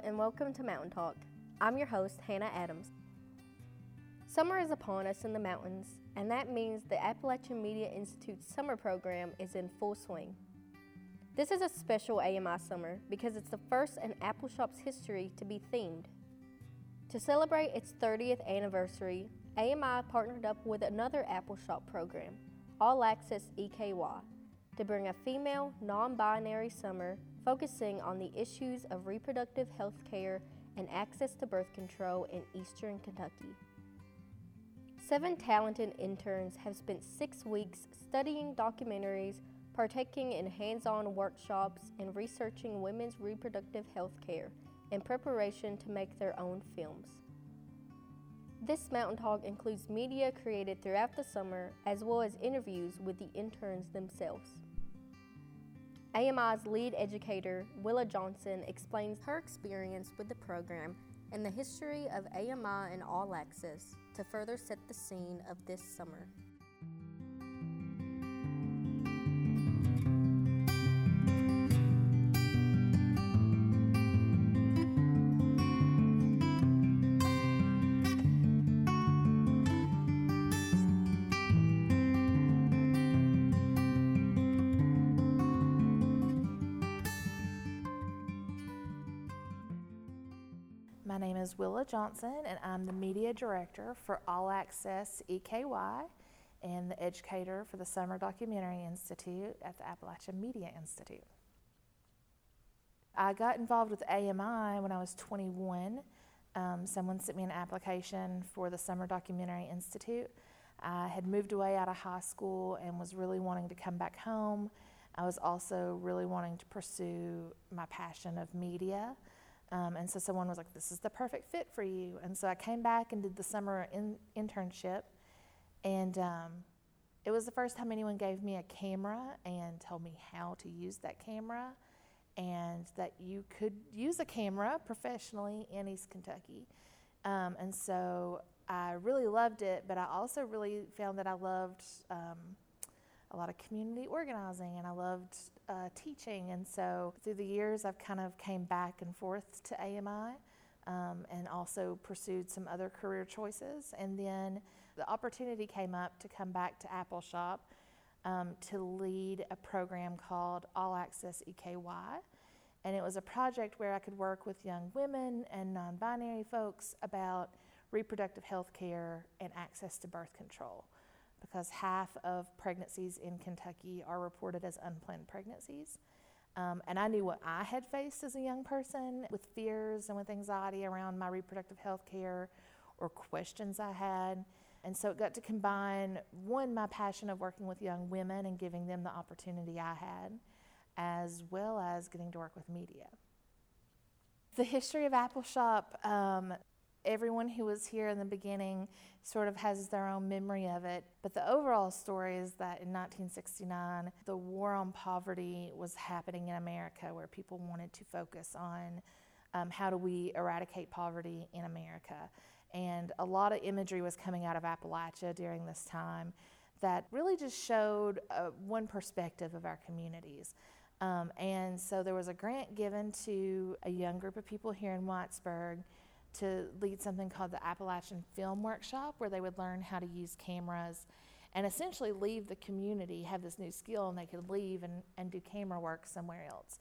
And welcome to Mountain Talk. I'm your host, Hannah Adams. Summer is upon us in the mountains, and that means the Appalachian Media Institute's summer program is in full swing. This is a special AMI summer because it's the first in Appalshop's history to be themed. To celebrate its 30th anniversary, AMI partnered up with another Appalshop program, All Access EKY, to bring a female, non binary summer focusing on the issues of reproductive health care and access to birth control in eastern Kentucky. Seven talented interns have spent six weeks studying documentaries, partaking in hands on workshops, and researching women's reproductive health care in preparation to make their own films. This Mountain Talk includes media created throughout the summer as well as interviews with the interns themselves. AMI's lead educator, Willa Johnson, explains her experience with the program and the history of AMI and All Access to further set the scene of this summer. Is Willa Johnson, and I'm the media director for All Access EKY and the educator for the Summer Documentary Institute at the Appalachian Media Institute. I got involved with AMI when I was 21. Um, someone sent me an application for the Summer Documentary Institute. I had moved away out of high school and was really wanting to come back home. I was also really wanting to pursue my passion of media. Um, and so someone was like, This is the perfect fit for you. And so I came back and did the summer in, internship. And um, it was the first time anyone gave me a camera and told me how to use that camera and that you could use a camera professionally in East Kentucky. Um, and so I really loved it, but I also really found that I loved um, a lot of community organizing and I loved uh, teaching. And so through the years, I've kind of came back and forth to AMI um, and also pursued some other career choices. And then the opportunity came up to come back to Appalshop um, to lead a program called All Access EKY. And it was a project where I could work with young women and non binary folks about reproductive health care and access to birth control because half of pregnancies in Kentucky are reported as unplanned pregnancies. Um, and I knew what I had faced as a young person with fears and with anxiety around my reproductive health care or questions I had. And so it got to combine one, my passion of working with young women and giving them the opportunity I had, as well as getting to work with media. The history of Appalshop, um, everyone who was here in the beginning sort of has their own memory of it. But the overall story is that in 1969, the war on poverty was happening in America where people wanted to focus on um, how do we eradicate poverty in America. And a lot of imagery was coming out of Appalachia during this time that really just showed uh, one perspective of our communities. Um, and so there was a grant given to a young group of people here in Whitesburg to lead something called the Appalachian Film Workshop, where they would learn how to use cameras and essentially leave the community, have this new skill, and they could leave and, and do camera work somewhere else.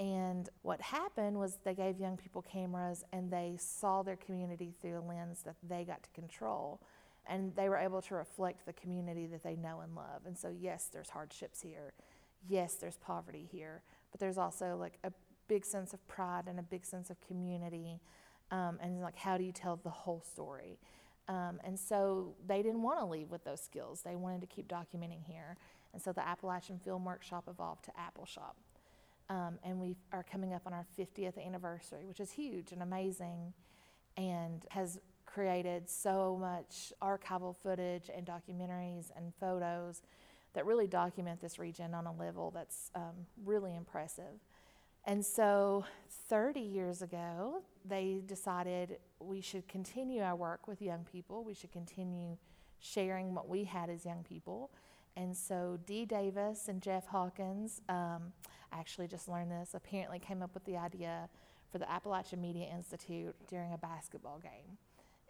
And what happened was they gave young people cameras and they saw their community through a lens that they got to control. And they were able to reflect the community that they know and love. And so, yes, there's hardships here. Yes, there's poverty here. But there's also like a big sense of pride and a big sense of community um, and like how do you tell the whole story? Um, and so they didn't want to leave with those skills. They wanted to keep documenting here. And so the appalachian film workshop evolved to Appalshop um, and we are coming up on our 50th anniversary which is huge and amazing and has created so much archival footage and documentaries and photos that really document this region on a level that's um, really impressive and so 30 years ago, they decided we should continue our work with young people. We should continue sharing what we had as young people. And so Dee Davis and Jeff Hawkins, um, I actually just learned this, apparently came up with the idea for the Appalachian Media Institute during a basketball game.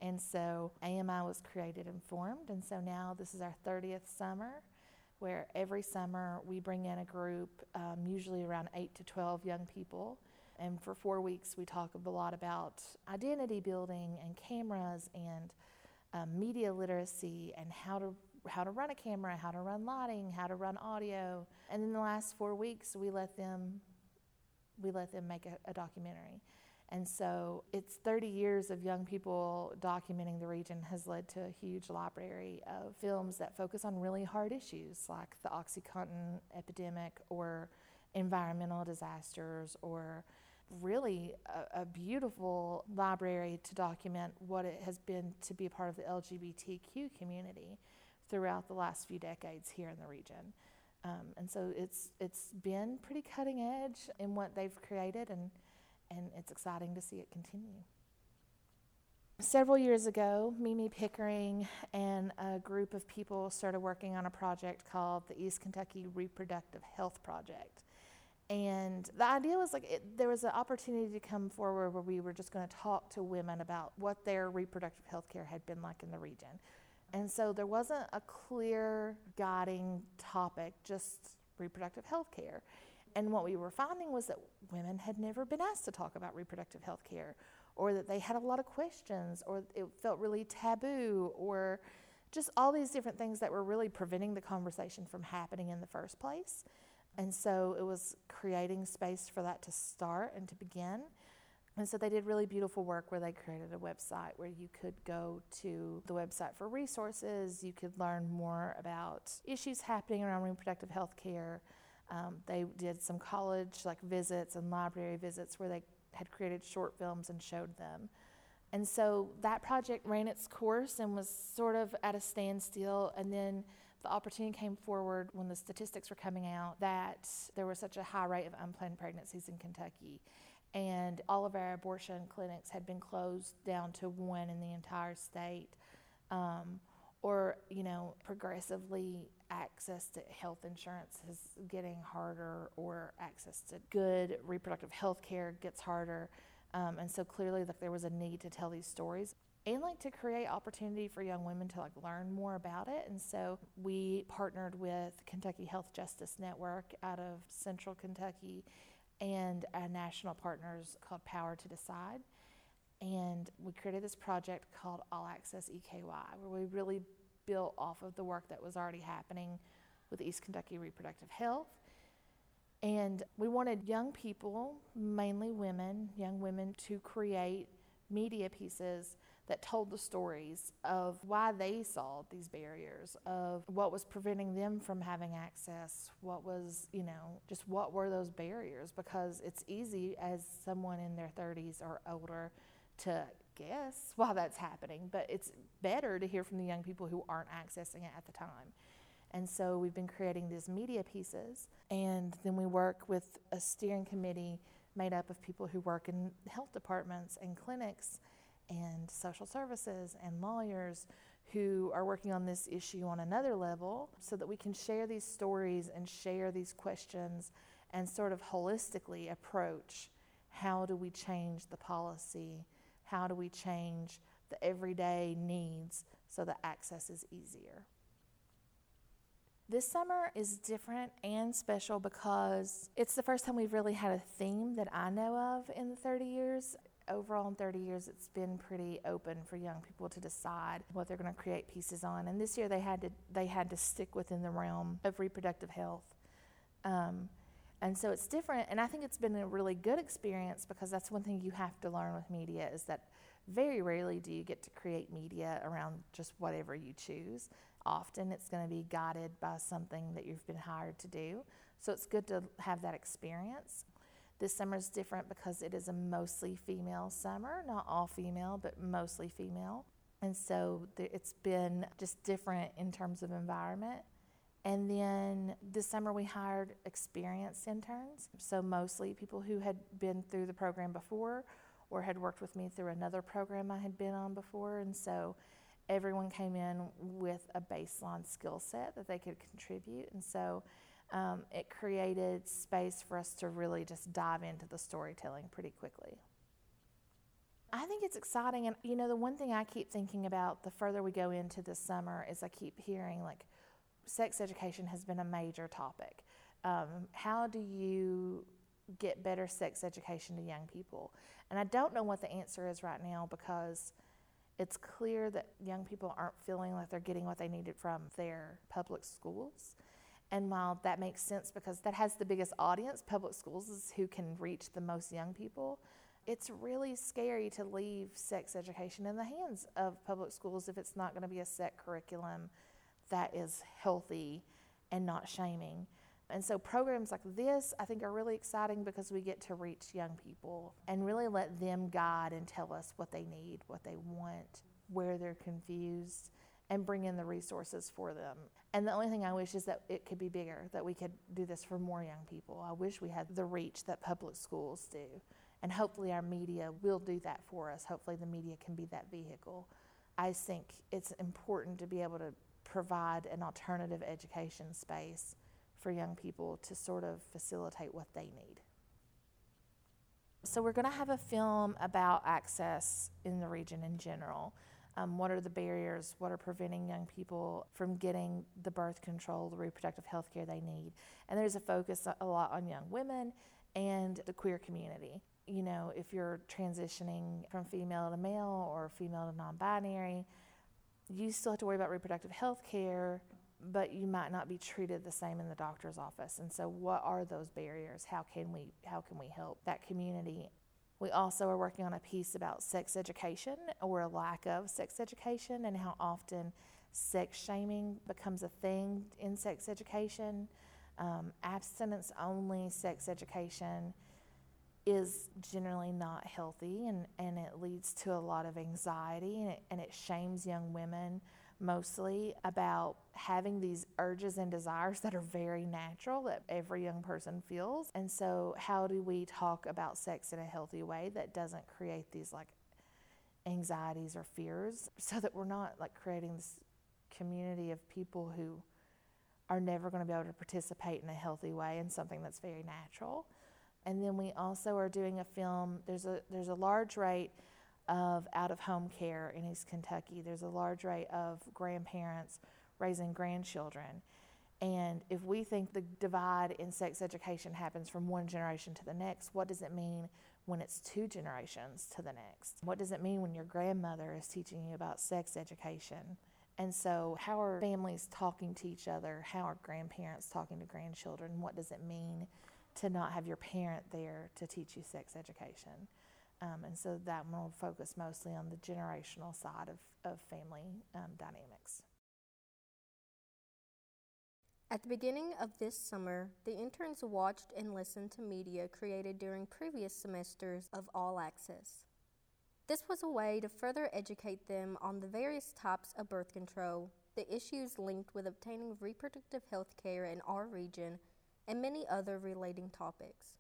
And so AMI was created and formed, and so now this is our 30th summer where every summer we bring in a group, um, usually around 8 to 12 young people. And for four weeks, we talk a lot about identity building and cameras and um, media literacy and how to how to run a camera, how to run lighting, how to run audio. And in the last four weeks, we let them we let them make a, a documentary. And so it's 30 years of young people documenting the region has led to a huge library of films that focus on really hard issues like the Oxycontin epidemic or environmental disasters or really a, a, beautiful library to document what it has been to be a part of the LGBTQ community throughout the last few decades here in the region. Um, and so it's it's been pretty cutting edge in what they've created, and and it's exciting to see it continue. Several years ago, Mimi Pickering and a group of people started working on a project called the East Kentucky Reproductive Health Project. And the idea was like it, there was an opportunity to come forward where we were just going to talk to women about what their reproductive health care had been like in the region. And so there wasn't a clear guiding topic, just reproductive health care. And what we were finding was that women had never been asked to talk about reproductive health care, or that they had a lot of questions, or it felt really taboo, or just all these different things that were really preventing the conversation from happening in the first place. And so it was creating space for that to start and to begin. And so they did really beautiful work where they created a website where you could go to the website for resources, you could learn more about issues happening around reproductive health care. Um, they did some college like visits and library visits where they had created short films and showed them. And so that project ran its course and was sort of at a standstill. And then the opportunity came forward when the statistics were coming out that there was such a high rate of unplanned pregnancies in Kentucky and all of our abortion clinics had been closed down to one in the entire state. Um, or, you know, progressively access to health insurance is getting harder, or access to good reproductive health care gets harder. Um, and so clearly, like, there was a need to tell these stories and like to create opportunity for young women to like learn more about it and so we partnered with kentucky health justice network out of central kentucky and our national partners called Power to Decide. And we created this project called All Access EKY, where we really built off of the work that was already happening with East Kentucky Reproductive Health. And we wanted young people, mainly women, young women, to create media pieces that told the stories of why they saw these barriers, of what was preventing them from having access, what was, you know, just what were those barriers. Because it's easy as someone in their 30s or older to guess while that's happening, but it's better to hear from the young people who aren't accessing it at the time. And so we've been creating these media pieces, and then we work with a steering committee made up of people who work in health departments and clinics and social services and lawyers who are working on this issue on another level so that we can share these stories and share these questions and sort of holistically approach how do we change the policy? How do we change the everyday needs so that access is easier? This summer is different and special because it's the first time we've really had a theme that I know of in the 30 years. Overall in 30 years it's been pretty open for young people to decide what they're going to create pieces on. And this year they had to they had to stick within the realm of reproductive health. Um, and so it's different and i think it's been a really good experience because that's one thing you have to learn with media is that very rarely do you get to create media around just whatever you choose often it's going to be guided by something that you've been hired to do so it's good to have that experience this summer is different because it is a mostly female summer, not all female, but mostly female. And so it's been just different in terms of environment. And then this summer we hired experienced interns, so mostly people who had been through the program before or had worked with me through another program I had been on before. And so everyone came in with a baseline skill set that they could contribute. And so um, it created space for us to really just dive into the storytelling pretty quickly. I think it's exciting. And, you know, the one thing I keep thinking about the further we go into this summer is I keep hearing like sex education has been a major topic. Um, how do you get better sex education to young people? And I don't know what the answer is right now because it's clear that young people aren't feeling like they're getting what they needed from their public schools. And while that makes sense because that has the biggest audience, public schools is who can reach the most young people, it's really scary to leave sex education in the hands of public schools if it's not going to be a set curriculum that is healthy and not shaming. And so programs like this, I think, are really exciting because we get to reach young people and really let them guide and tell us what they need, what they want, where they're confused, and bring in the resources for them. And the only thing I wish is that it could be bigger, that we could do this for more young people. I wish we had the reach that public schools do. And hopefully, our media will do that for us. Hopefully, the media can be that vehicle. I think it's important to be able to provide an alternative education space for young people to sort of facilitate what they need. So, we're going to have a film about access in the region in general. Um, what are the barriers? What are preventing young people from getting the birth control, the reproductive health care they need? And there's a focus a lot on young women and the queer community. You know, if you're transitioning from female to male or female to non binary, you still have to worry about reproductive health care but you might not be treated the same in the doctor's office. And so what are those barriers? How can we how can we help that community? We also are working on a piece about sex education or a lack of sex education and how often sex shaming becomes a thing in sex education. Um, abstinence only sex education is generally not healthy and, and it leads to a lot of anxiety and it, and it shames young women mostly about having these urges and desires that are very natural that every young person feels. And so, how do we talk about sex in a healthy way that doesn't create these like anxieties or fears so that we're not like creating this community of people who are never going to be able to participate in a healthy way in something that's very natural. And then we also are doing a film. There's a there's a large rate of out of home care in East Kentucky. There's a large rate of grandparents raising grandchildren. And if we think the divide in sex education happens from one generation to the next, what does it mean when it's two generations to the next? What does it mean when your grandmother is teaching you about sex education? And so, how are families talking to each other? How are grandparents talking to grandchildren? What does it mean to not have your parent there to teach you sex education? Um, and so that one will focus mostly on the generational side of, of family um, dynamics. At the beginning of this summer, the interns watched and listened to media created during previous semesters of All Access. This was a way to further educate them on the various types of birth control, the issues linked with obtaining reproductive health care in our region, and many other relating topics.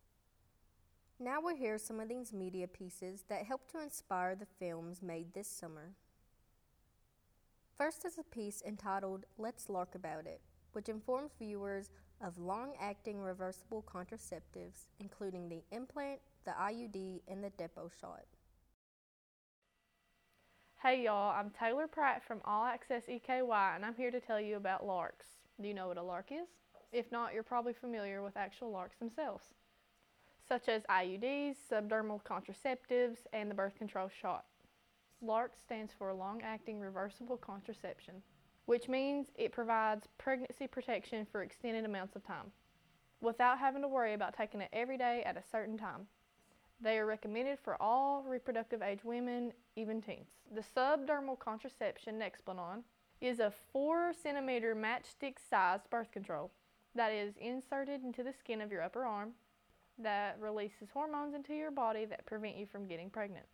Now we'll hear some of these media pieces that helped to inspire the films made this summer. First is a piece entitled Let's Lark About It, which informs viewers of long acting reversible contraceptives, including the implant, the IUD, and the Depo shot. Hey y'all, I'm Taylor Pratt from All Access EKY, and I'm here to tell you about LARCs. Do you know what a LARC is? If not, you're probably familiar with actual LARCs themselves such as IUDs, subdermal contraceptives, and the birth control shot. LARC stands for Long Acting Reversible Contraception, which means it provides pregnancy protection for extended amounts of time without having to worry about taking it every day at a certain time. They are recommended for all reproductive age women, even teens. The subdermal contraception Nexplanon is a 4 centimeter matchstick sized birth control that is inserted into the skin of your upper arm that releases hormones into your body that prevent you from getting pregnant.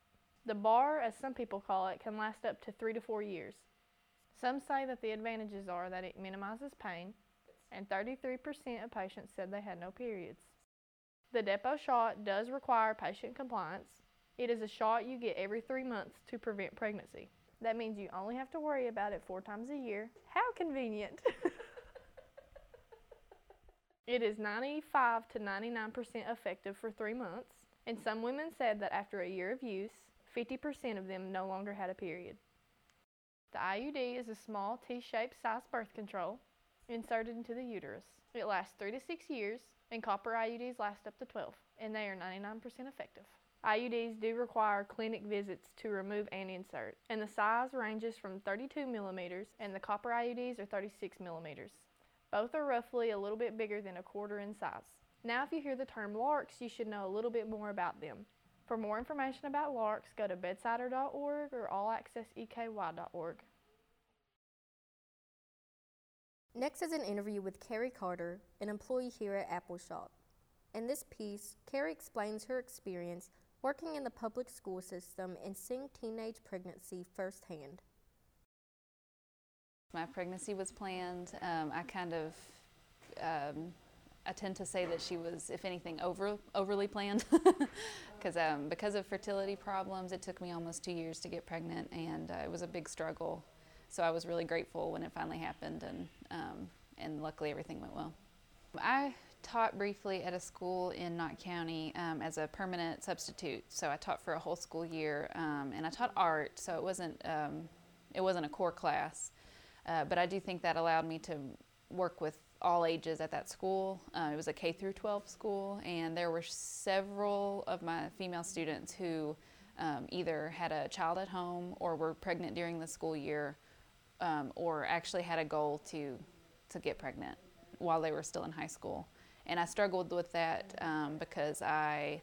The bar, as some people call it, can last up to three to four years. Some say that the advantages are that it minimizes pain, and 33% of patients said they had no periods. The Depo shot does require patient compliance. It is a shot you get every three months to prevent pregnancy. That means you only have to worry about it four times a year. How convenient! It is 95 to 99% effective for three months, and some women said that after a year of use, 50% of them no longer had a period. The IUD is a small T shaped size birth control inserted into the uterus. It lasts 3 to 6 years, and copper IUDs last up to 12, and they are 99% effective. IUDs do require clinic visits to remove and insert, and the size ranges from 32 millimeters, and the copper IUDs are 36 millimeters. Both are roughly a little bit bigger than a quarter in size. Now, if you hear the term LARCs, you should know a little bit more about them. For more information about LARCs, go to bedsider.org or allaccesseky.org. Next is an interview with Carrie Carter, an employee here at Appalshop. In this piece, Carrie explains her experience working in the public school system and seeing teenage pregnancy firsthand. My pregnancy was planned. Um, I kind of, um, I tend to say that she was, if anything, over overly planned, because um, because of fertility problems, it took me almost two years to get pregnant, and uh, it was a big struggle. So I was really grateful when it finally happened, and um, and luckily everything went well. I taught briefly at a school in Knott County um, as a permanent substitute. So I taught for a whole school year, um, and I taught art. So it wasn't um, it wasn't a core class, uh, but I do think that allowed me to work with all ages at that school. Uh, it was a K through 12 school, and there were several of my female students who um, either had a child at home or were pregnant during the school year, um, or actually had a goal to to get pregnant while they were still in high school. And I struggled with that um, because I,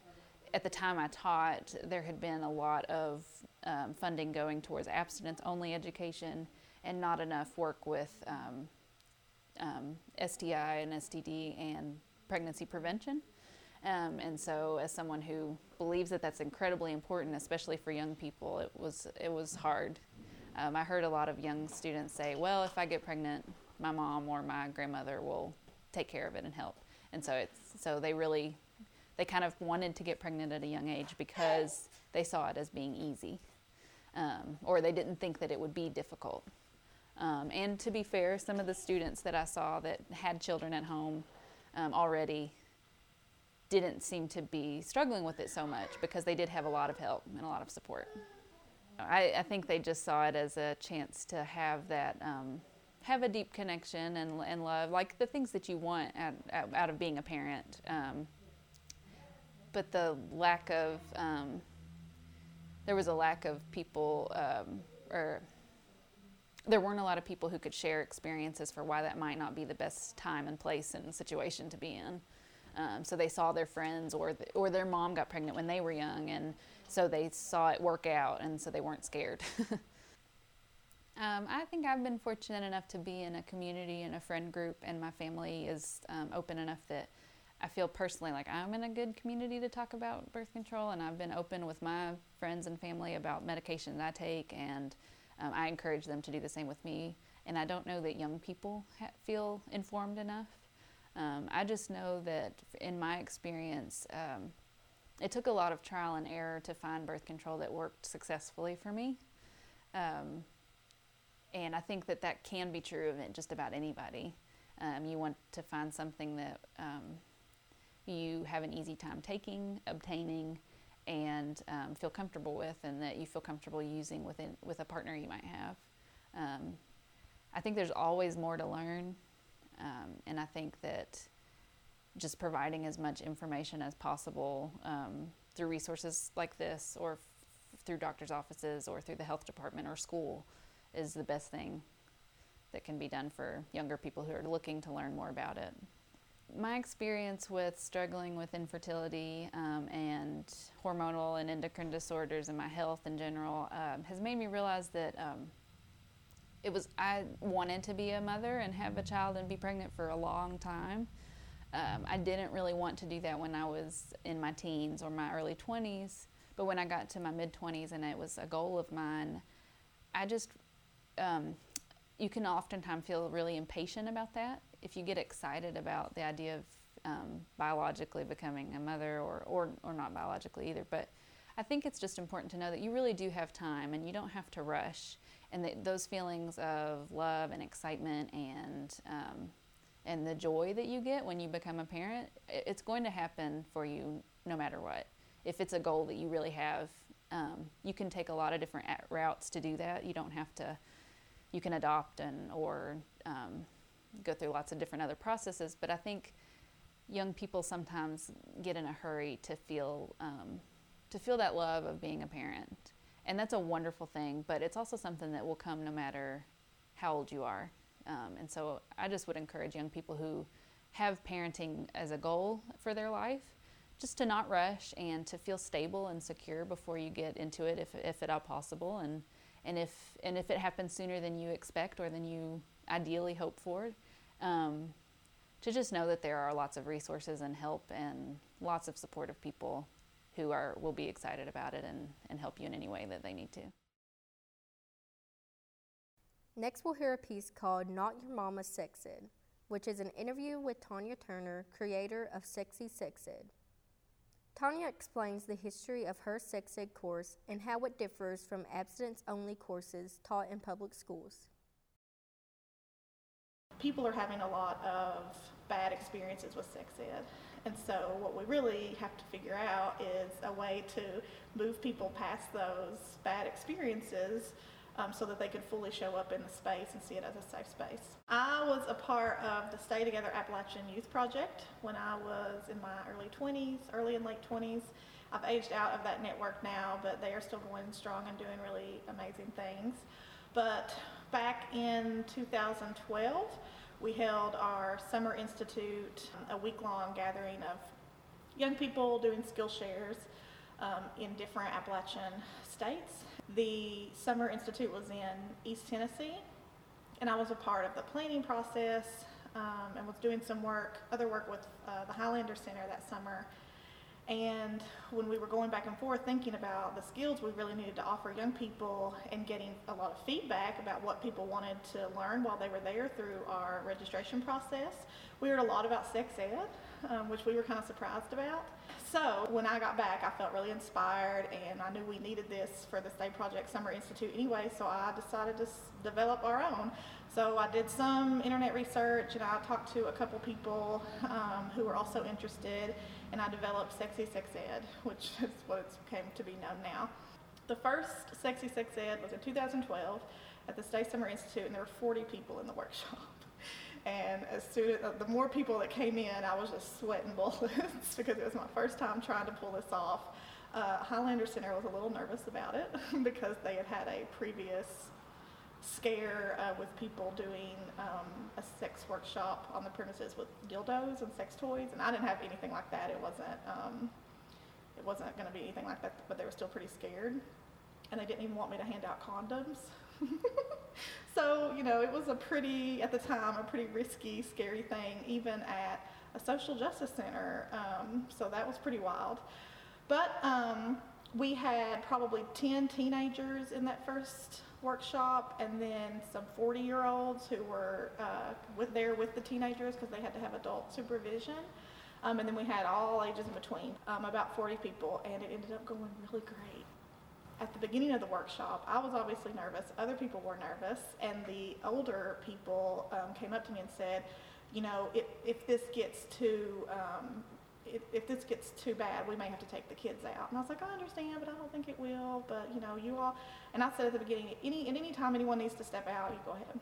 at the time I taught, there had been a lot of um, funding going towards abstinence only education and not enough work with um, um STI and STD and pregnancy prevention. Um, and so, as someone who believes that that's incredibly important, especially for young people, it was it was hard. Um, I heard a lot of young students say, "Well, if I get pregnant, my mom or my grandmother will take care of it and help." and so it's so they really they kind of wanted to get pregnant at a young age because they saw it as being easy um, or they didn't think that it would be difficult um, and to be fair some of the students that i saw that had children at home um, already didn't seem to be struggling with it so much because they did have a lot of help and a lot of support I, I think they just saw it as a chance to have that um, have a deep connection and, and love, like the things that you want at, out of being a parent. Um, but the lack of, um, there was a lack of people, um, or there weren't a lot of people who could share experiences for why that might not be the best time and place and situation to be in. Um, so they saw their friends or or their mom got pregnant when they were young, and so they saw it work out, and so they weren't scared. Um, I think I've been fortunate enough to be in a community and a friend group, and my family is um, open enough that I feel personally like I'm in a good community to talk about birth control, and I've been open with my friends and family about medications I take, and um, I encourage them to do the same with me. And I don't know that young people ha- feel informed enough. Um, I just know that in my experience, um, it took a lot of trial and error to find birth control that worked successfully for me. Um, and I think that that can be true of just about anybody. Um, you want to find something that um, you have an easy time taking, obtaining, and um, feel comfortable with, and that you feel comfortable using within with a partner you might have. Um, I think there's always more to learn, um, and I think that just providing as much information as possible um, through resources like this, or f- through doctors' offices, or through the health department or school is the best thing that can be done for younger people who are looking to learn more about it. My experience with struggling with infertility um, and hormonal and endocrine disorders and my health in general um, has made me realize that um, it was I wanted to be a mother and have a child and be pregnant for a long time. Um, I didn't really want to do that when I was in my teens or my early 20s, but when I got to my mid 20s and it was a goal of mine, I just um, you can oftentimes feel really impatient about that. If you get excited about the idea of um, biologically becoming a mother, or, or, or not biologically either, but I think it's just important to know that you really do have time and you don't have to rush. And that those feelings of love and excitement and um, and the joy that you get when you become a parent, it's going to happen for you no matter what. If it's a goal that you really have Um, you can take a lot of different routes to do that. You don't have to. You can adopt and or um, go through lots of different other processes. But I think young people sometimes get in a hurry to feel um, to feel that love of being a parent, and that's a wonderful thing. But it's also something that will come no matter how old you are. Um, and so I just would encourage young people who have parenting as a goal for their life just to not rush and to feel stable and secure before you get into it if, if at all possible and and if and if it happens sooner than you expect or than you ideally hope for um, to just know that there are lots of resources and help and lots of supportive people who are will be excited about it and, and help you in any way that they need to. Next, we'll hear a piece called Not Your Mama's Sex Ed, which is an interview with Tanya Turner, creator of Sexy Sex Ed. Tanya explains the history of her sex ed course and how it differs from abstinence only courses taught in public schools. People are having a lot of bad experiences with sex ed. And so, what we really have to figure out is a way to move people past those bad experiences um, so that they could fully show up in the space and see it as a safe space. I was a part of the Stay Together Appalachian Youth Project when I was in my early 20s, early and late 20s. I've aged out of that network now, but they are still going strong and doing really amazing things. But back in 2012, we held our Summer Institute, a week long gathering of young people doing skill shares um, in different Appalachian states. The Summer Institute was in East Tennessee, and I was a part of the planning process um, and was doing some work, other work with uh, the Highlander Center that summer. And when we were going back and forth thinking about the skills we really needed to offer young people and getting a lot of feedback about what people wanted to learn while they were there through our registration process, we heard a lot about sex ed, um, which we were kind of surprised about. So when I got back, I felt really inspired, and I knew we needed this for the STAY Project Summer Institute anyway. So I decided to s- develop our own. So I did some internet research, and I talked to a couple people um, who were also interested, and I developed Sexy Sex Ed, which is what it's came to be known now. The first Sexy Sex Ed was in 2012 at the STAY Summer Institute, and there were 40 people in the workshop. And as soon as the more people that came in, I was just sweating bullets because it was my first time trying to pull this off. Uh, Highlander Center was a little nervous about it because they had had a previous scare uh, with people doing um, a sex workshop on the premises with dildos and sex toys, and I didn't have anything like that. It wasn't. Um, it wasn't going to be anything like that, but they were still pretty scared, and they didn't even want me to hand out condoms. so, you know, it was a pretty, at the time, a pretty risky, scary thing, even at a social justice center. Um, so that was pretty wild. But um, we had probably 10 teenagers in that first workshop and then some 40 year olds who were uh, with there with the teenagers because they had to have adult supervision. Um, and then we had all ages in between, um, about 40 people, and it ended up going really great at the beginning of the workshop, I was obviously nervous. Other people were nervous, and the older people um, came up to me and said, "You know, if, if this gets too um, if, if, this gets too bad, we may have to take the kids out." And I was like, "I understand, but I don't think it will." But you know, you all. And I said at the beginning, any at any time anyone needs to step out, you go ahead.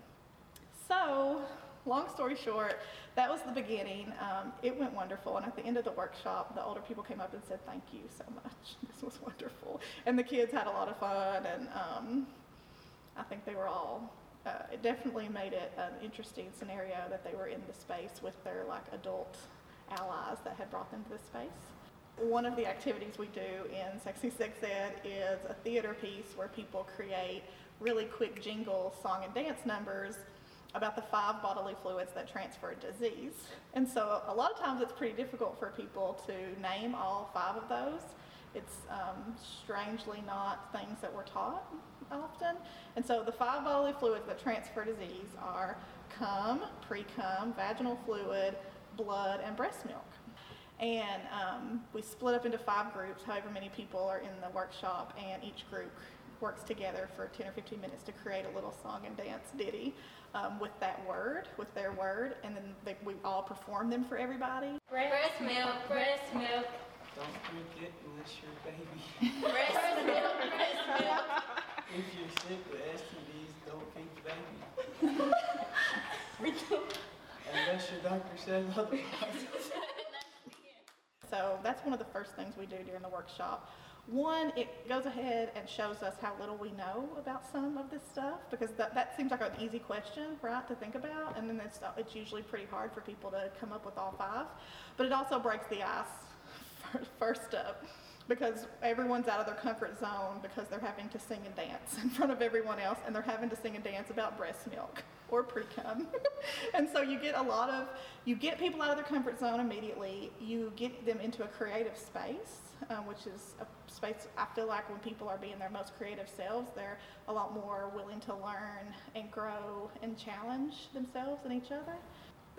So long story short, that was the beginning. Um, it went wonderful, and at the end of the workshop, the older people came up and said, "Thank you so much. This was wonderful." And the kids had a lot of fun, and um, I think they were all. Uh, it definitely made it an interesting scenario that they were in the space with their like adult allies that had brought them to the space. One of the activities we do in Sexy Sex Ed is a theater piece where people create really quick jingle song and dance numbers about the five bodily fluids that transfer disease. And so a lot of times it's pretty difficult for people to name all five of those. It's um, strangely not things that we're taught often. And so the five bodily fluids that transfer disease are cum, pre-cum, vaginal fluid, blood, and breast milk. And um, we split up into five groups, however many people are in the workshop, and each group works together for 10 or 15 minutes to create a little song and dance ditty um, with that word, with their word, and then they, we all perform them for everybody. Breast milk, breast milk. Don't drink it unless you're a baby. Breast milk, breast milk. if you're sick with STDs, don't feed the baby. unless your doctor says otherwise. So that's one of the first things we do during the workshop. One, it goes ahead and shows us how little we know about some of this stuff because that, that seems like an easy question, right, to think about. And then it's, it's usually pretty hard for people to come up with all five. But it also breaks the ice first up because everyone's out of their comfort zone because they're having to sing and dance in front of everyone else and they're having to sing and dance about breast milk or pre-cum. and so you get a lot of, you get people out of their comfort zone immediately, you get them into a creative space, um, which is a space I feel like when people are being their most creative selves, they're a lot more willing to learn and grow and challenge themselves and each other.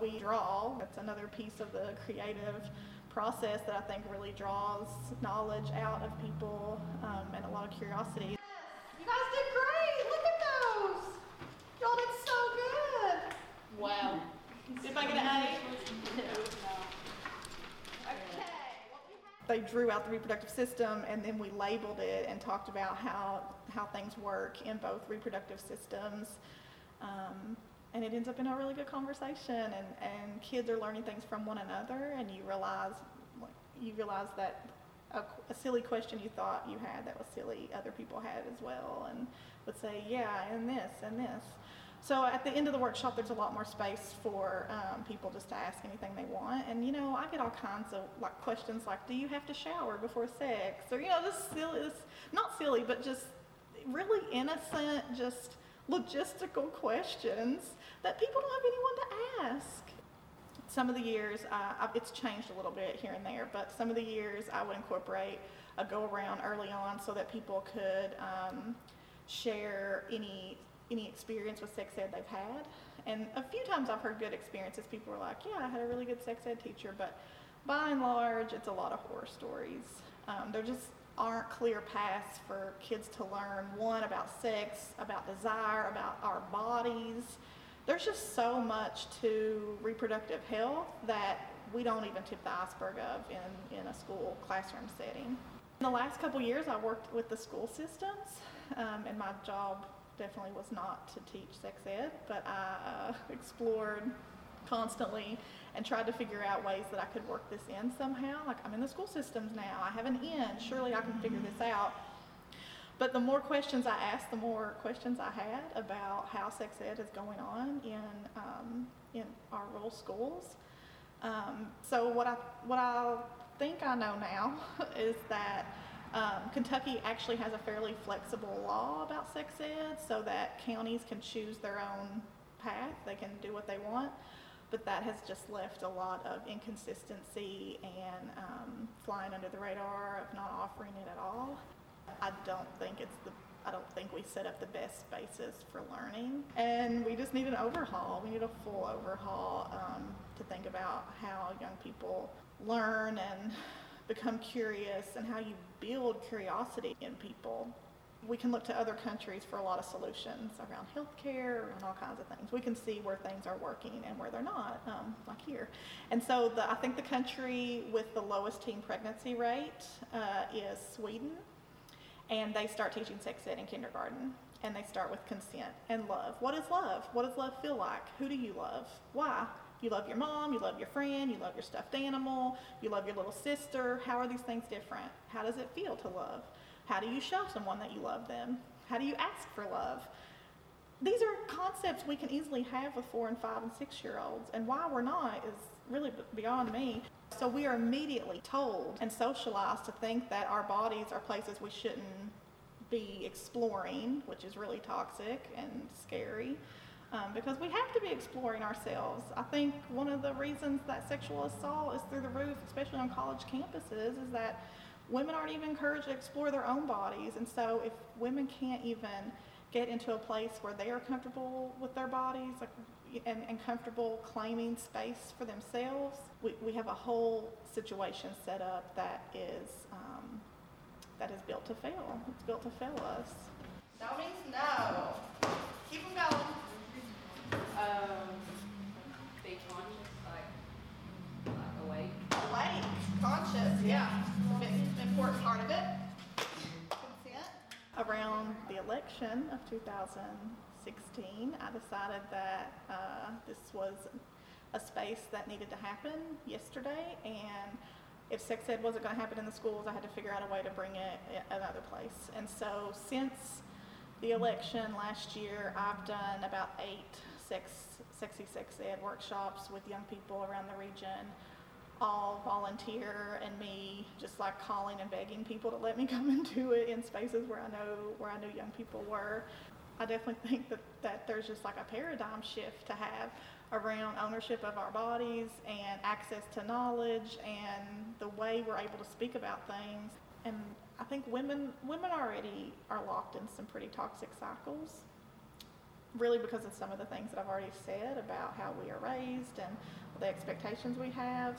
We draw, that's another piece of the creative process that I think really draws knowledge out of people um, and a lot of curiosity. You guys did great! Look at those! Y'all did so good! Wow. Did I get an A? They drew out the reproductive system and then we labeled it and talked about how, how things work in both reproductive systems. Um, and it ends up in a really good conversation and, and kids are learning things from one another and you realize you realize that a, a silly question you thought you had that was silly other people had as well and would say yeah and this and this so at the end of the workshop there's a lot more space for um, people just to ask anything they want and you know i get all kinds of like questions like do you have to shower before sex or you know this silly this not silly but just really innocent just logistical questions that people don't have anyone to ask. Some of the years, uh, it's changed a little bit here and there, but some of the years I would incorporate a go around early on so that people could um, share any any experience with sex ed they've had. And a few times I've heard good experiences. People were like, "Yeah, I had a really good sex ed teacher," but by and large, it's a lot of horror stories. Um, there just aren't clear paths for kids to learn one about sex, about desire, about our bodies there's just so much to reproductive health that we don't even tip the iceberg of in, in a school classroom setting. In the last couple years, I worked with the school systems, um, and my job definitely was not to teach sex ed, but I uh, explored constantly and tried to figure out ways that I could work this in somehow. Like, I'm in the school systems now, I have an in, surely I can figure this out. But the more questions I asked, the more questions I had about how sex ed is going on in, um, in our rural schools. Um, so what I, what I think I know now is that um, Kentucky actually has a fairly flexible law about sex ed so that counties can choose their own path, they can do what they want. But that has just left a lot of inconsistency and um, flying under the radar of not offering it at all. I don't think it's the I don't think we set up the best basis for learning. And we just need an overhaul. We need a full overhaul um, to think about how young people learn and become curious and how you build curiosity in people. We can look to other countries for a lot of solutions around healthcare and all kinds of things. We can see where things are working and where they're not, um, like here. And so the, I think the country with the lowest teen pregnancy rate uh, is Sweden and they start teaching sex ed in kindergarten and they start with consent and love. What is love? What does love feel like? Who do you love? Why? You love your mom, you love your friend, you love your stuffed animal, you love your little sister. How are these things different? How does it feel to love? How do you show someone that you love them? How do you ask for love? These are concepts we can easily have with four and five and six year olds, and why we're not is really beyond me. So we are immediately told and socialized to think that our bodies are places we shouldn't be exploring, which is really toxic and scary. Um, because we have to be exploring ourselves. I think one of the reasons that sexual assault is through the roof, especially on college campuses, is that women aren't even encouraged to explore their own bodies. And so if women can't even get into a place where they are comfortable with their bodies, like and, and comfortable claiming space for themselves, we, we have a whole situation set up that is um, that is built to fail. It's built to fail us. No means no. Keep them going. Um, be conscious, like, like awake. Awake, conscious, yeah. important part of it. Around the election of 2016, I decided that uh, this was a space that needed to happen yesterday, and if sex ed wasn't going to happen in the schools, I had to figure out a way to bring it eh, another place. And so since the election last year, I've done about eight sex, sexy sex ed workshops with young people around the region, all volunteer, and me just like calling and begging people to let me come and do it in spaces where I know where I knew young people were. I definitely think that, that there's just like a paradigm shift to have around ownership of our bodies and access to knowledge and the way we're able to speak about things. And I think women women already are locked in some pretty toxic cycles. Really because of some of the things that I've already said about how we are raised and the expectations we have.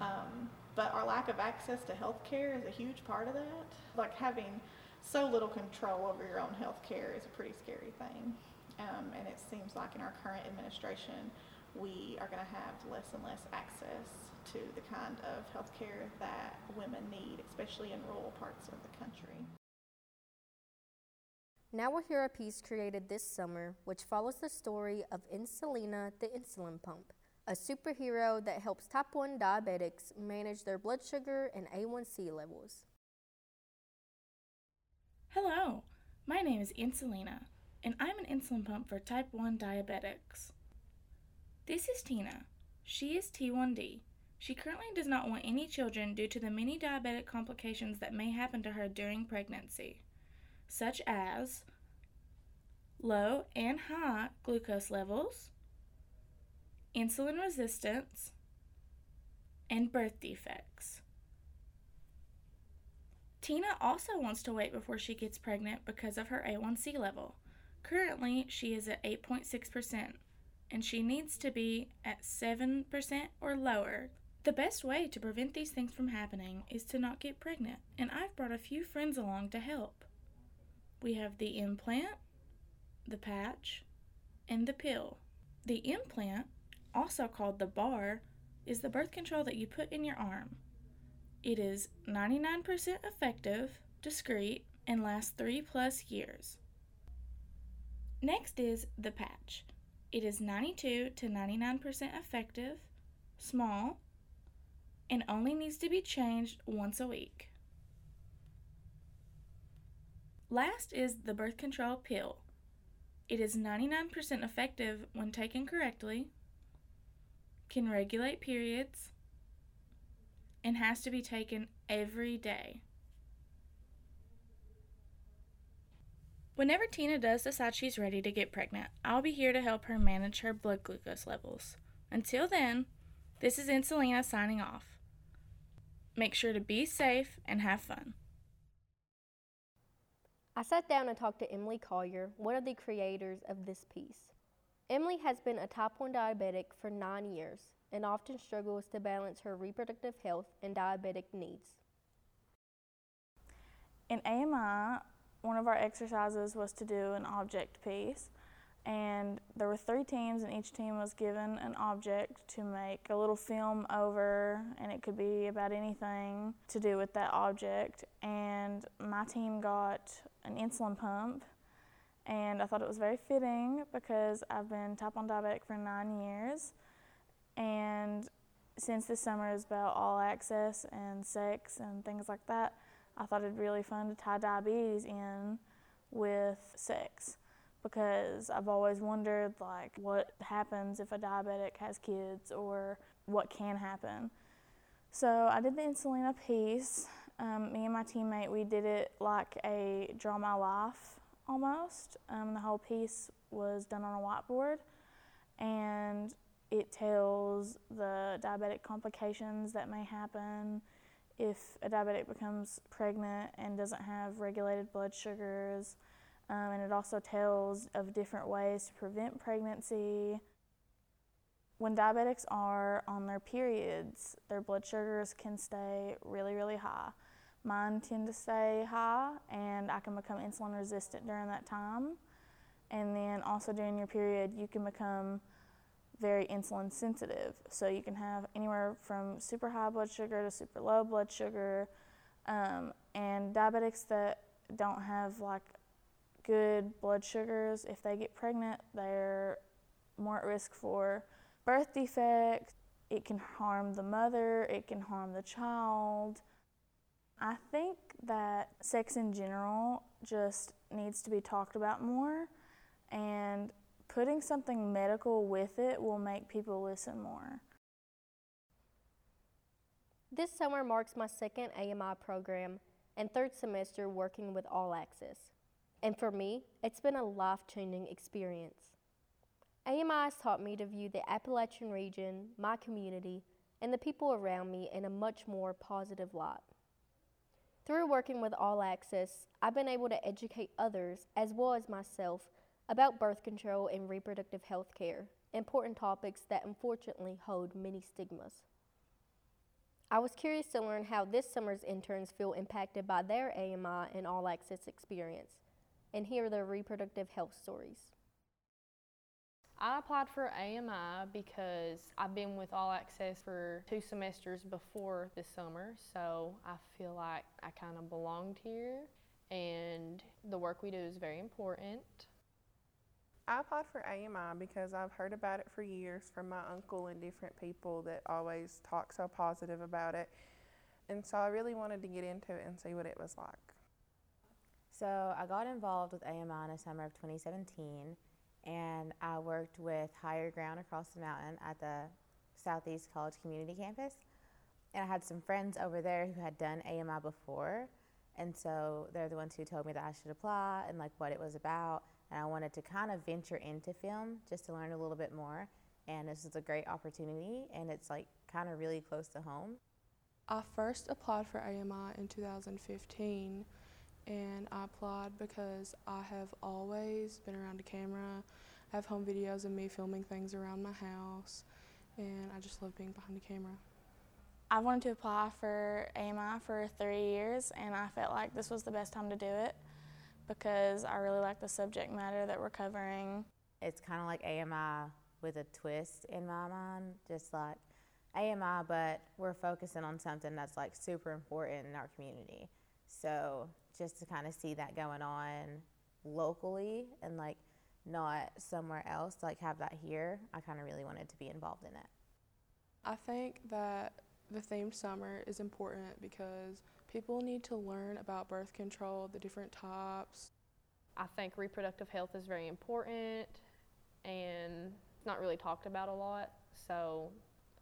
Um, but our lack of access to health care is a huge part of that. Like having so little control over your own health care is a pretty scary thing. Um, and it seems like in our current administration, we are going to have less and less access to the kind of health care that women need, especially in rural parts of the country. Now we'll hear a piece created this summer which follows the story of Insulina the insulin pump, a superhero that helps type 1 diabetics manage their blood sugar and A1C levels. Hello, my name is Insulina, and I'm an insulin pump for type 1 diabetics. This is Tina. She is T1D. She currently does not want any children due to the many diabetic complications that may happen to her during pregnancy, such as low and high glucose levels, insulin resistance, and birth defects. Tina also wants to wait before she gets pregnant because of her A1C level. Currently, she is at 8.6%, and she needs to be at 7% or lower. The best way to prevent these things from happening is to not get pregnant, and I've brought a few friends along to help. We have the implant, the patch, and the pill. The implant, also called the bar, is the birth control that you put in your arm. It is 99% effective, discreet, and lasts 3 plus years. Next is the patch. It is 92 to 99% effective, small, and only needs to be changed once a week. Last is the birth control pill. It is 99% effective when taken correctly, can regulate periods, and has to be taken every day. Whenever Tina does decide she's ready to get pregnant, I'll be here to help her manage her blood glucose levels. Until then, this is Insulina signing off. Make sure to be safe and have fun. I sat down and talked to Emily Collier, one of the creators of this piece. Emily has been a type 1 diabetic for nine years and often struggles to balance her reproductive health and diabetic needs. In AMI, one of our exercises was to do an object piece, and there were three teams, and each team was given an object to make a little film over, and it could be about anything to do with that object. And my team got an insulin pump, and I thought it was very fitting because I've been type 1 diabetic for nine years, and since this summer is about all access and sex and things like that, I thought it'd be really fun to tie diabetes in with sex because I've always wondered like what happens if a diabetic has kids or what can happen. So I did the Insulina piece. Um, me and my teammate we did it like a draw my life almost. Um, the whole piece was done on a whiteboard, and it tells the diabetic complications that may happen if a diabetic becomes pregnant and doesn't have regulated blood sugars. Um, and it also tells of different ways to prevent pregnancy. When diabetics are on their periods, their blood sugars can stay really, really high. Mine tend to stay high, and I can become insulin resistant during that time. And then also during your period, you can become very insulin sensitive. So you can have anywhere from super high blood sugar to super low blood sugar. Um, and diabetics that don't have like good blood sugars. If they get pregnant, they're more at risk for birth defects. It can harm the mother, it can harm the child. I think that sex in general just needs to be talked about more, and putting something medical with it will make people listen more. This summer marks my second AMI program and third semester working with All Access. And for me, it's been a life changing experience. AMI has taught me to view the Appalachian region, my community, and the people around me in a much more positive light. Through working with All Access, I've been able to educate others, as well as myself, about birth control and reproductive health care, important topics that unfortunately hold many stigmas. I was curious to learn how this summer's interns feel impacted by their AMI and All Access experience and hear their reproductive health stories. I applied for AMI because I've been with All Access for two semesters before this summer, so I feel like I kind of belonged here, and the work we do is very important. I applied for AMI because I've heard about it for years from my uncle and different people that always talk so positive about it. And so I really wanted to get into it and see what it was like. So I got involved with AMI in the summer of 2017 and I worked with Higher Ground across the mountain at the Southeast College Community Campus. And I had some friends over there who had done AMI before, and so they're the ones who told me that I should apply and like what it was about. And I wanted to kind of venture into film just to learn a little bit more. And this is a great opportunity, and it's like kind of really close to home. I first applied for AMI in 2015 and I applied because I have always been around a camera. I have home videos of me filming things around my house, and I just love being behind the camera. I wanted to apply for AMI for three years, and I felt like this was the best time to do it because I really like the subject matter that we're covering. It's kind of like AMI with a twist in my mind, just like AMI, but we're focusing on something that's like super important in our community. So just to kind of see that going on locally and like not somewhere else, like have that here, I kind of really wanted to be involved in it. I think that the themed summer is important because people need to learn about birth control, the different types. I think reproductive health is very important and it's not really talked about a lot. So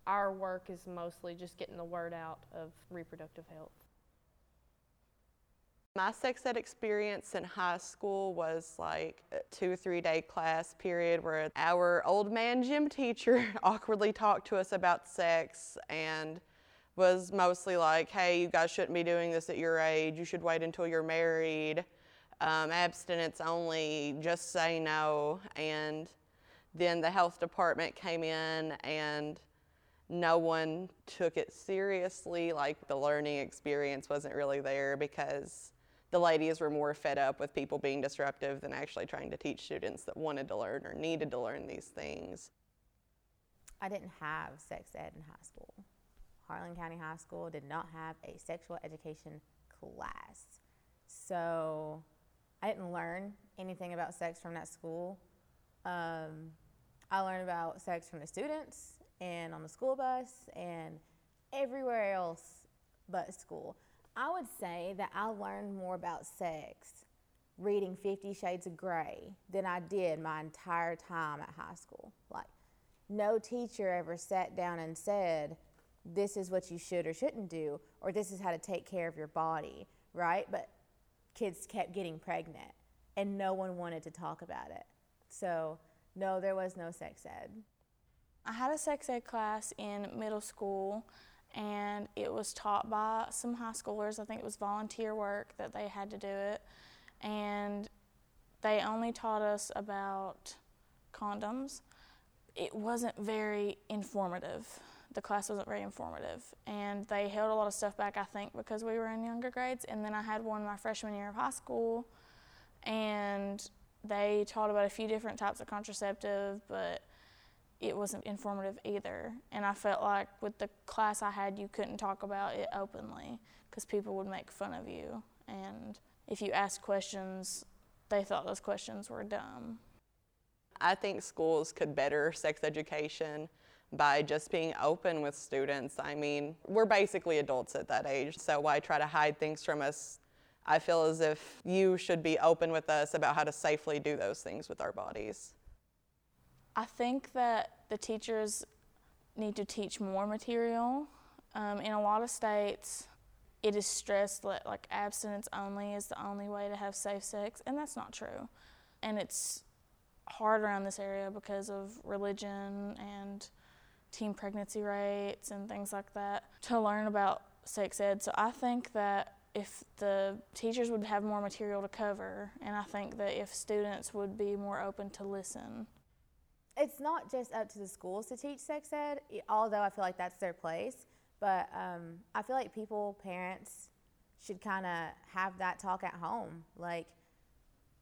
our work is mostly just getting the word out of reproductive health. My sex ed experience in high school was like a two or three day class period where our old man gym teacher awkwardly talked to us about sex and was mostly like, hey, you guys shouldn't be doing this at your age. You should wait until you're married. Um, abstinence only, just say no. And then the health department came in and no one took it seriously. Like the learning experience wasn't really there because the ladies were more fed up with people being disruptive than actually trying to teach students that wanted to learn or needed to learn these things. I didn't have sex ed in high school. Harlan County High School did not have a sexual education class. So I didn't learn anything about sex from that school. Um, I learned about sex from the students and on the school bus and everywhere else but school. I would say that I learned more about sex reading Fifty Shades of Grey than I did my entire time at high school. Like, no teacher ever sat down and said, This is what you should or shouldn't do, or this is how to take care of your body, right? But kids kept getting pregnant, and no one wanted to talk about it. So, no, there was no sex ed. I had a sex ed class in middle school and it was taught by some high schoolers. I think it was volunteer work that they had to do it. And they only taught us about condoms. It wasn't very informative. The class wasn't very informative. And they held a lot of stuff back, I think, because we were in younger grades. And then I had one my freshman year of high school, and they taught about a few different types of contraceptive, but it wasn't informative either. And I felt like with the class I had, you couldn't talk about it openly because people would make fun of you. And if you asked questions, they thought those questions were dumb. I think schools could better sex education by just being open with students. I mean, we're basically adults at that age, so why try to hide things from us? I feel as if you should be open with us about how to safely do those things with our bodies. I think that the teachers need to teach more material. Um, in a lot of states, it is stressed that like abstinence only is the only way to have safe sex, and that's not true. And it's hard around this area because of religion and teen pregnancy rates and things like that to learn about sex ed. So I think that if the teachers would have more material to cover, and I think that if students would be more open to listen. It's not just up to the schools to teach sex ed, although I feel like that's their place. But um, I feel like people, parents, should kind of have that talk at home. Like,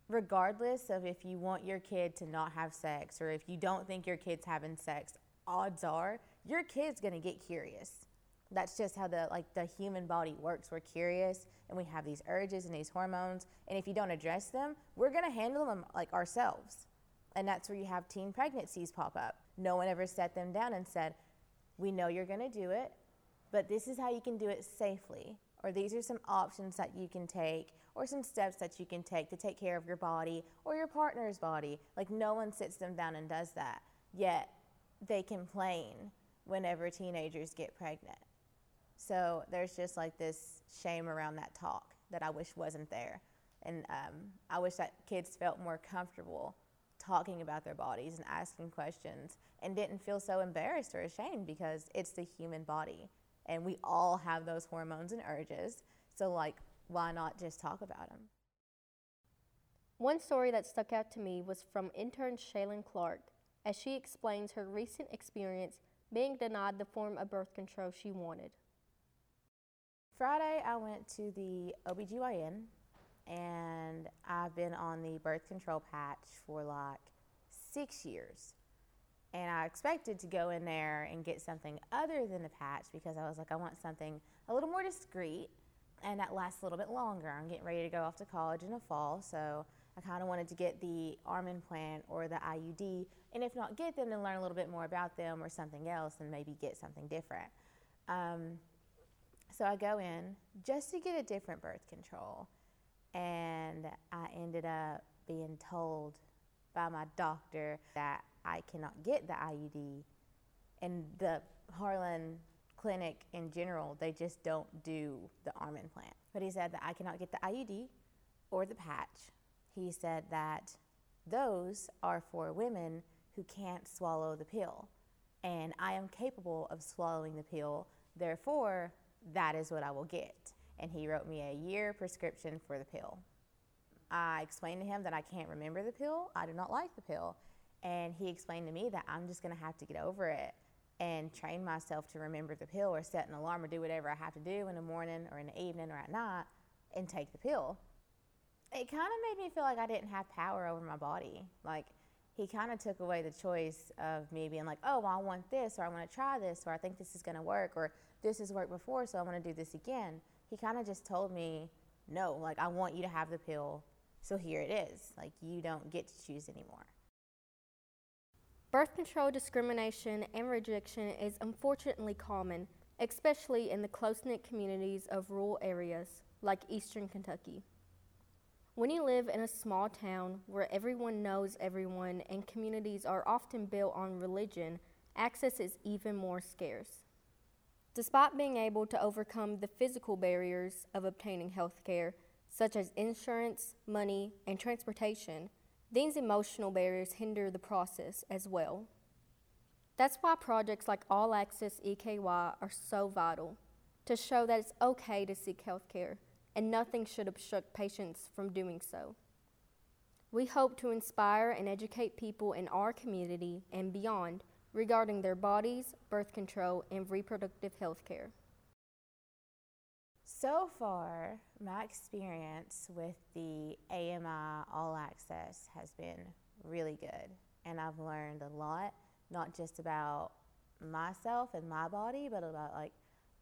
regardless of if you want your kid to not have sex or if you don't think your kid's having sex, odds are your kid's to get curious. That's just how the like the human body works. We're curious and we have these urges and these hormones, and if you don't address them, we're to handle them like ourselves. And that's where you have teen pregnancies pop up. No one ever set them down and said, "We know you're going to do it, but this is how you can do it safely." Or these are some options that you can take, or some steps that you can take to take care of your body or your partner's body. Like, no one sits them down and does that. Yet, they complain whenever teenagers get pregnant. So there's just like this shame around that talk that I wish wasn't there. And um, I wish that kids felt more comfortable talking about their bodies and asking questions and didn't feel so embarrassed or ashamed because it's the human body. And we all have those hormones and urges. So, like, why not just talk about them? One story that stuck out to me was from intern Shaylin Clark as she explains her recent experience being denied the form of birth control she wanted. Friday, I went to the OBGYN and I've been on the birth control patch for like six years. And I expected to go in there and get something other than a patch because I was like, I want something a little more discreet and that lasts a little bit longer. I'm getting ready to go off to college in the fall, so I kind of wanted to get the arm implant or the IUD, and if not get them, then learn a little bit more about them or something else and maybe get something different. Um, so I go in just to get a different birth control. And I ended up being told by my doctor that I cannot get the IUD. And the Harlan clinic in general, they just don't do the arm implant. But he said that I cannot get the IUD or the patch. He said that those are for women who can't swallow the pill. And I am capable of swallowing the pill, therefore, that is what I will get. And he wrote me a year prescription for the pill. I explained to him that I can't remember the pill, I do not like the pill. And he explained to me that I'm just gonna have to get over it and train myself to remember the pill or set an alarm or do whatever I have to do in the morning or in the evening or at night and take the pill. It kind of made me feel like I didn't have power over my body. Like, he kind of took away the choice of me being like, oh, well, I want this, or I want to try this, or I think this is going to work, or this has worked before, so I want to do this again. He kind of just told me, no, like, I want you to have the pill, so here it is. Like, you don't get to choose anymore. Birth control discrimination and rejection is unfortunately common, especially in the close knit communities of rural areas like eastern Kentucky. When you live in a small town where everyone knows everyone and communities are often built on religion, access is even more scarce. Despite being able to overcome the physical barriers of obtaining health care, such as insurance, money, and transportation, these emotional barriers hinder the process as well. That's why projects like All Access EKY are so vital to show that it's okay to seek health care and nothing should obstruct patients from doing so. We hope to inspire and educate people in our community and beyond regarding their bodies, birth control, and reproductive health care. So far, my experience with the AMI All Access has been really good, and I've learned a lot, not just about myself and my body, but about like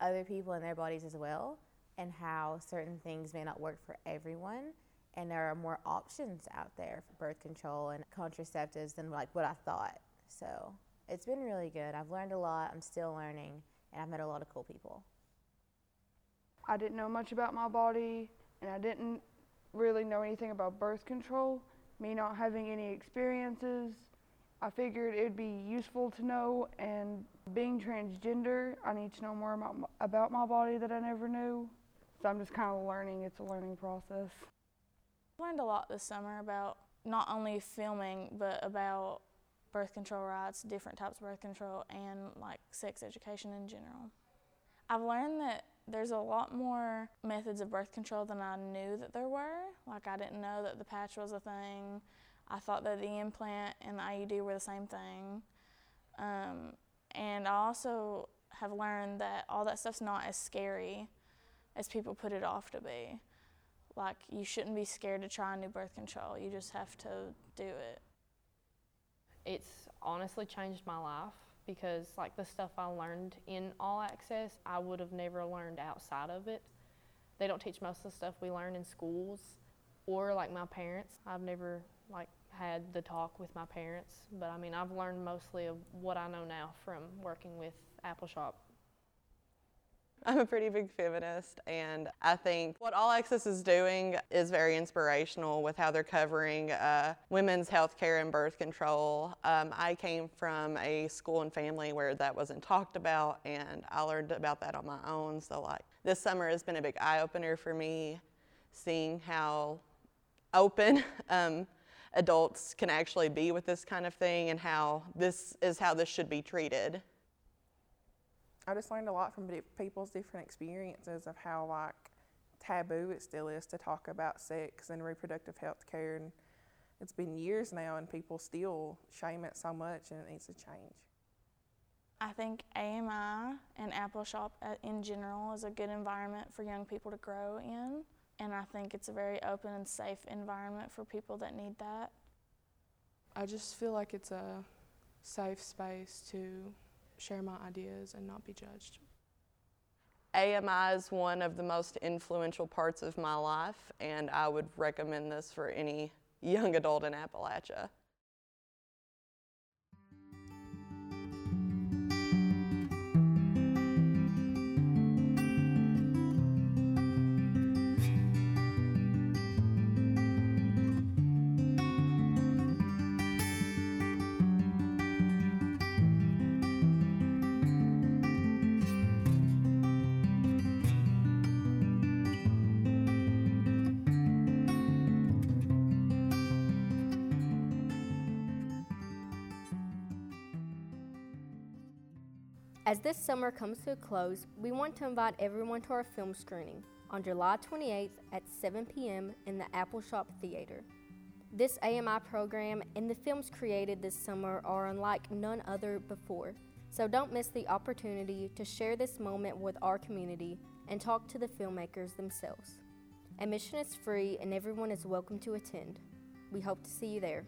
other people and their bodies as well, and how certain things may not work for everyone, and there are more options out there for birth control and contraceptives than like what I thought. So it's been really good. I've learned a lot. I'm still learning, and I've met a lot of cool people. I didn't know much about my body, and I didn't really know anything about birth control. Me not having any experiences, I figured it would be useful to know. And being transgender, I need to know more about my, about my body that I never knew. So I'm just kind of learning. It's a learning process. I learned a lot this summer about not only filming, but about birth control rights, different types of birth control, and like sex education in general. I've learned that there's a lot more methods of birth control than I knew that there were. Like, I didn't know that the patch was a thing. I thought that the implant and the IUD were the same thing. Um, and I also have learned that all that stuff's not as scary as people put it off to be. Like, you shouldn't be scared to try a new birth control, you just have to do it. It's honestly changed my life because, like, the stuff I learned in All Access, I would have never learned outside of it. They don't teach most of the stuff we learn in schools or, like, my parents. I've never, like, had the talk with my parents, but I mean, I've learned mostly of what I know now from working with Appalshop. I'm a pretty big feminist, and I think what All Access is doing is very inspirational with how they're covering uh, women's health care and birth control. Um, I came from a school and family where that wasn't talked about, and I learned about that on my own. So, like, this summer has been a big eye opener for me, seeing how open um, adults can actually be with this kind of thing and how this is how this should be treated. I just learned a lot from people's different experiences of how like taboo it still is to talk about sex and reproductive health care and it's been years now and people still shame it so much and it needs to change. I think AMI and Appalshop uh, in general is a good environment for young people to grow in, and I think it's a very open and safe environment for people that need that. I just feel like it's a safe space to share my ideas and not be judged. AMI is one of the most influential parts of my life, and I would recommend this for any young adult in Appalachia. As this summer comes to a close, we want to invite everyone to our film screening on July 28th at 7 p.m. in the Appalshop Theater. This AMI program and the films created this summer are unlike none other before, so don't miss the opportunity to share this moment with our community and talk to the filmmakers themselves. Admission is free and everyone is welcome to attend. We hope to see you there.